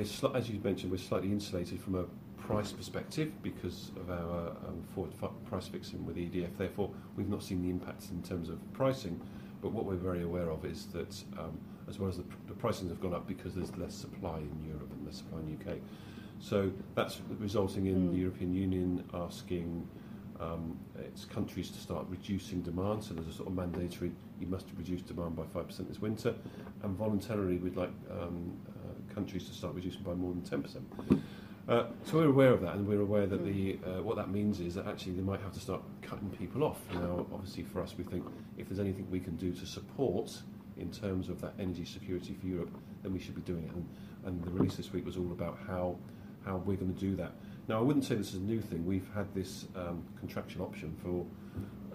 we're, as you mentioned, we're slightly insulated from a price perspective because of our um, forward price fixing with EDF. Therefore, we've not seen the impact in terms of pricing. But what we're very aware of is that, um, as well as the, pr- the pricing have gone up because there's less supply in Europe and less supply in the UK. So that's resulting in Mm. the European Union asking um, its countries to start reducing demand. So there's a sort of mandatory, you must reduce demand by 5% this winter. And voluntarily, we'd like um, uh, countries to start reducing by more than 10%. Uh, so we're aware of that, and we're aware that the uh, what that means is that actually they might have to start cutting people off. Now, obviously, for us, we think if there's anything we can do to support in terms of that energy security for Europe, then we should be doing it. And, and the release this week was all about how how we're going to do that. Now, I wouldn't say this is a new thing. We've had this um, contractual option for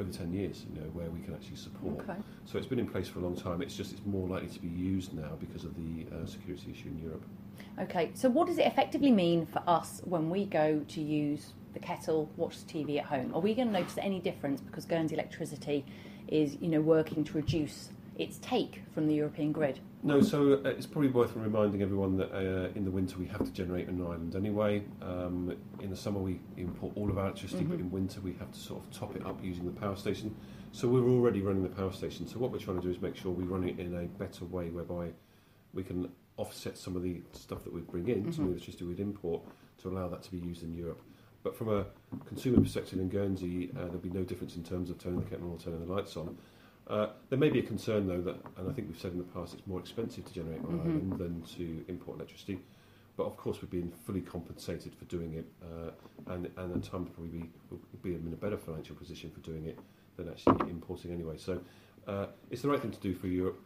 over 10 years, you know, where we can actually support. Okay. So it's been in place for a long time. It's just it's more likely to be used now because of the uh, security issue in Europe. Okay, so what does it effectively mean for us when we go to use the kettle, watch the TV at home? Are we going to notice any difference because Guernsey Electricity is, you know, working to reduce its take from the European grid? No, so uh, it's probably worth reminding everyone that uh, in the winter we have to generate on island anyway. Um, in the summer we import all of our electricity, but Mhm. in winter we have to sort of top it up using the power station. So we're already running the power station. So what we're trying to do is make sure we run it in a better way, whereby we can offset some of the stuff that we bring in, some of the electricity we'd import, to allow that to be used in Europe. But from a consumer perspective in Guernsey, uh, there'll be no difference in terms of turning the kettle on or turning the lights on. Uh, there may be a concern, though, that, and I think we've said in the past, it's more expensive to generate on Mhm. island than to import electricity. But of course, we're being fully compensated for doing it, uh, and, and at times probably be, will be in a better financial position for doing it than actually importing anyway. So uh, it's the right thing to do for Europe.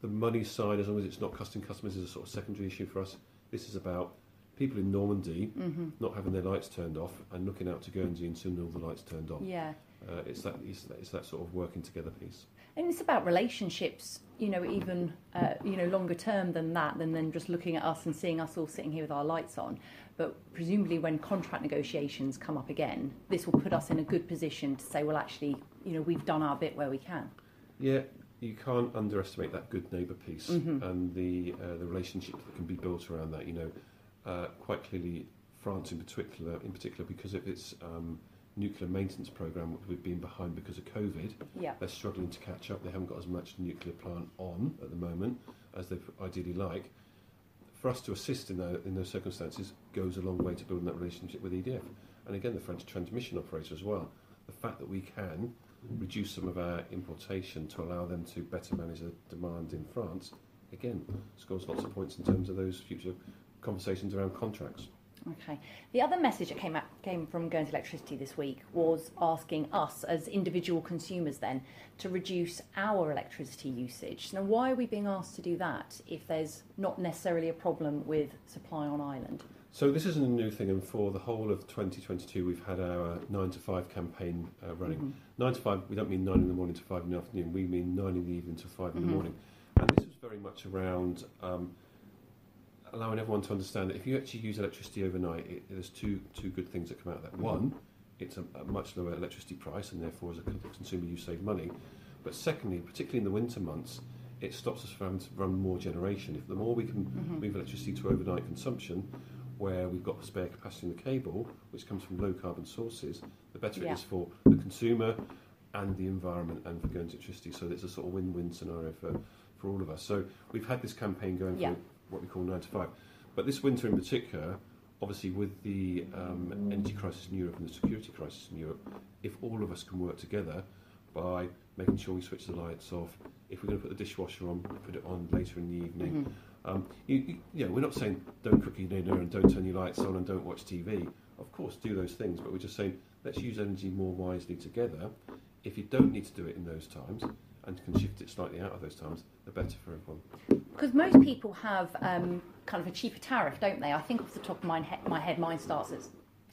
The money side, as long as it's not costing customers, is a sort of secondary issue for us. This is about people in Normandy Mm-hmm. not having their lights turned off and looking out to Guernsey and seeing all the lights turned on. Yeah. Uh, it's that it's, that it's that sort of working together piece. And it's about relationships, you know, even uh, you know longer term than that, than then just looking at us and seeing us all sitting here with our lights on. But presumably, when contract negotiations come up again, this will put us in a good position to say, well, actually, you know, we've done our bit where we can. Yeah, you can't underestimate that good neighbour piece Mhm. and the uh, the relationship that can be built around that. You know, uh, quite clearly, France in particular, in particular because of its um, nuclear maintenance program, which we've been behind because of COVID. Yeah. They're struggling to catch up. They haven't got as much nuclear plant on at the moment as they ideally like. For us to assist in, that, in those circumstances goes a long way to building that relationship with EDF. And again, the French transmission operator as well. The fact that we can reduce some of our importation to allow them to better manage the demand in France, again, scores lots of points in terms of those future conversations around contracts. Okay. The other message that came out, came from Guernsey Electricity this week was asking us as individual consumers then to reduce our electricity usage. Now, why are we being asked to do that if there's not necessarily a problem with supply on island? So this isn't a new thing, and for the whole of 2022, we've had our nine to five campaign uh, running. Mhm. Nine to five, we don't mean nine in the morning to five in the afternoon. We mean nine in the evening to 5 in Mhm. the morning. And this was very much around um, allowing everyone to understand that if you actually use electricity overnight, it, there's two two good things that come out of that. One, it's a, a much lower electricity price, and therefore, as a consumer, you save money. But secondly, particularly in the winter months, it stops us from having to run more generation. If the more we can Mhm. move electricity to overnight consumption, where we've got spare capacity in the cable, which comes from low carbon sources, the better Yeah. it is for the consumer and the environment and for Guernsey Electricity. So it's a sort of win-win scenario for, for all of us. So we've had this campaign going Yeah. for what we call 9 to 5. But this winter in particular, obviously with the um, energy crisis in Europe and the security crisis in Europe, if all of us can work together by making sure we switch the lights off, if we're going to put the dishwasher on, put it on later in the evening, Mhm. um, you, you, you know, we're not saying don't cook your dinner and don't turn your lights on and don't watch TV. Of course, do those things, but we're just saying let's use energy more wisely together. If you don't need to do it in those times and can shift it slightly out of those times, the better for everyone. Because most people have um, kind of a cheaper tariff, don't they? I think off the top of my, he- my head, mine starts at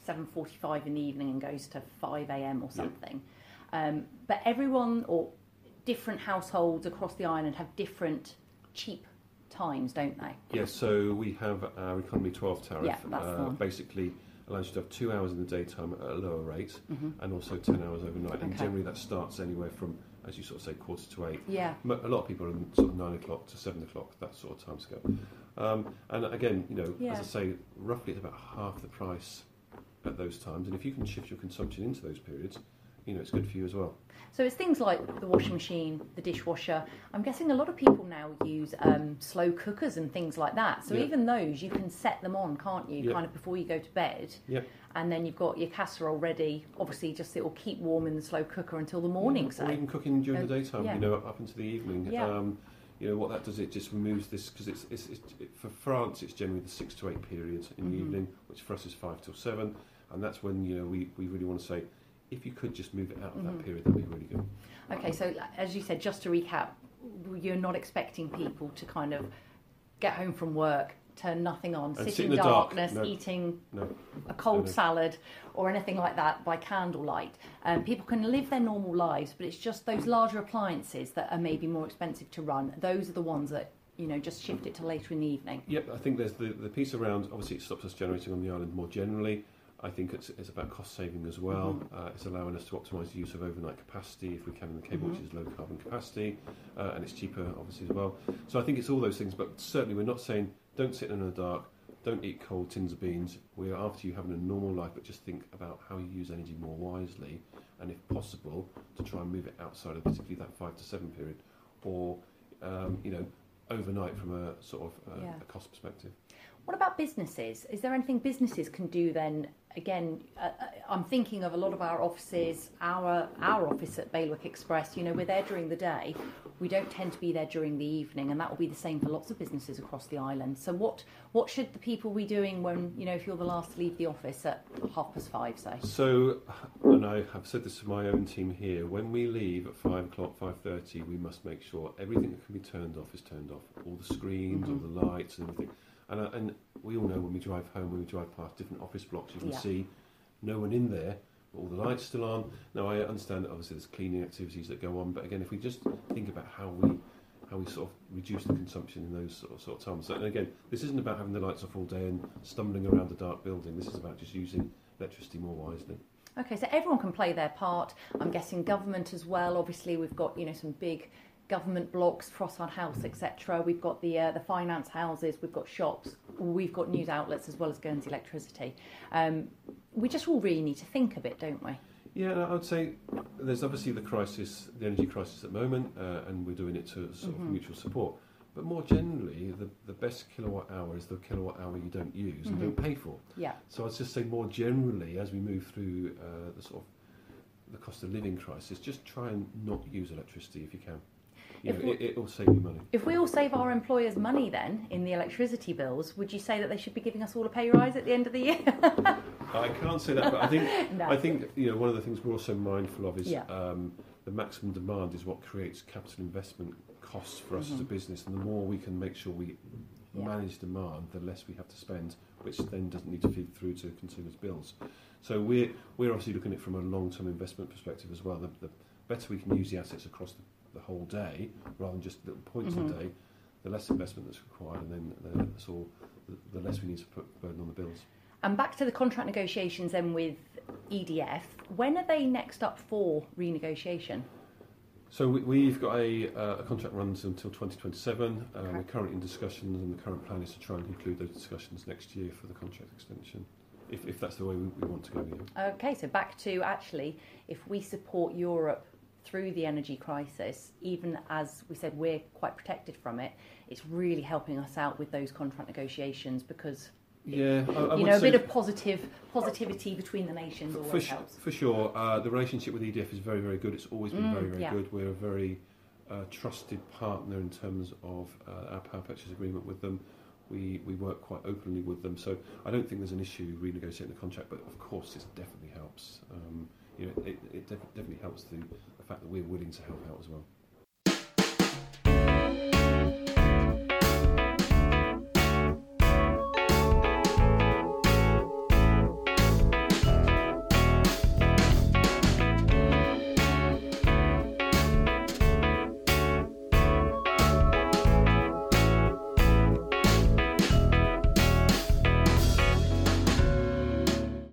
7.45 in the evening and goes to 5am or something. Um, but everyone or different households across the island have different cheap times, don't they? Yes, so we have our Economy 12 tariff. Yeah, that's uh, basically allows you to have two hours in the daytime at a lower rate Mhm. and also 10 hours overnight. And generally that starts anywhere from as you sort of say, quarter to eight. Yeah. A lot of people are sort of nine o'clock to seven o'clock, that sort of time scale. Um, and again, you know, Yeah. as I say, roughly it's about half the price at those times. And if you can shift your consumption into those periods, you know, it's good for you as well. So it's things like the washing machine, the dishwasher. I'm guessing a lot of people now use um, slow cookers and things like that. So Yeah. even those, you can set them on, can't you? Yeah. Kind of before you go to bed. Yeah. And then you've got your casserole ready. Obviously, just it will keep warm in the slow cooker until the morning. Or So even cooking during the Uh, daytime, yeah. you know, up into the evening. Yeah. Um, you know what that does? It just removes this because it's, it's, it's it, for France. It's generally the six to eight periods in the Mhm. evening, which for us is five till seven, and that's when you know we, we really want to say, if you could just move it out of that period, that'd be really good. Okay, so as you said, just to recap, you're not expecting people to kind of get home from work, turn nothing on, And sit, sit in, in the dark. darkness, No. eating No. a cold no. salad or anything like that by candlelight. Um, people can live their normal lives, but it's just those larger appliances that are maybe more expensive to run. Those are the ones that you know just shift it to later in the evening. Yep, I think there's the, the piece around, obviously it stops us generating on the island more generally. I think it's, it's about cost saving as well. Mhm. Uh, it's allowing us to optimise the use of overnight capacity if we can in the cable, which Mhm. is low carbon capacity, uh, and it's cheaper obviously as well. So I think it's all those things, but certainly we're not saying don't sit in the dark, don't eat cold tins of beans. We're after you having a normal life, but just think about how you use energy more wisely, and if possible, to try and move it outside of particularly that five to seven period, or um, you know overnight from a sort of uh, Yeah. a cost perspective. What about businesses? Is there anything businesses can do then? Again, uh, uh, I'm thinking of a lot of our offices, our our office at Bailiwick Express. You know, we're there during the day. We don't tend to be there during the evening, and that will be the same for lots of businesses across the island. So, what what should the people be doing when you know if you're the last to leave the office at half past five, say? So, and I have said this to my own team here. When we leave at five o'clock, five thirty, we must make sure everything that can be turned off is turned off. All the screens, Mhm. all the lights, and everything. And uh, and we all know when we drive home, when we drive past different office blocks, you can Yeah. see no one in there. But all the lights still on. Now I understand that obviously there's cleaning activities that go on, but again, if we just think about how we how we sort of reduce the consumption in those sort of, sort of times. So, and again, this isn't about having the lights off all day and stumbling around a dark building. This is about just using electricity more wisely. Okay, so everyone can play their part. I'm guessing government as well. Obviously, we've got you know some big government blocks, Frossard House, etc. We've got the uh, the finance houses. We've got shops. We've got news outlets as well as Guernsey Electricity. Um, we just all really need to think a bit, don't we? Yeah, and I would say there's obviously the crisis, the energy crisis at the moment, uh, and we're doing it to sort of Mhm. mutual support. But more generally, the, the best kilowatt hour is the kilowatt hour you don't use and Mhm. don't pay for. Yeah. So I'd just say more generally, as we move through uh, the sort of the cost of living crisis, just try and not use electricity if you can. If know, we- it, it'll save you money. If we all save our employers money then in the electricity bills, would you say that they should be giving us all a pay rise at the end of the year? I can't say that, but I think no. I think you know one of the things we're also mindful of is Yeah. um, the maximum demand is what creates capital investment costs for us as a Mhm. business, and the more we can make sure we Yeah. manage demand, the less we have to spend, which then doesn't need to feed through to consumers' bills. So we're we're obviously looking at it from a long-term investment perspective as well. The, the better we can use the assets across the, the whole day rather than just little points Mhm. of the day, the less investment that's required, and then the, that's all, the, the less we need to put burden on the bills. And back to the contract negotiations then with EDF. When are they next up for renegotiation? So we, we've got a, uh, a contract runs until 2027. Uh, Okay. We're currently in discussions, and the current plan is to try and conclude those discussions next year for the contract extension, if, if that's the way we, we want to go. Yeah. Okay, so back to actually, if we support Europe through the energy crisis, even as we said we're quite protected from it, it's really helping us out with those contract negotiations because Yeah, I, I you know a bit of positive positivity between the nations for, always su- helps. for sure. Uh, the relationship with EDF is very, very good. It's always been Mm, very, very yeah. good. We're a very uh, trusted partner in terms of uh, our power purchase agreement with them. We, we work quite openly with them, so I don't think there's an issue renegotiating the contract. But of course, this definitely helps. Um, you know, it, it def- definitely helps the, the fact that we're willing to help out as well.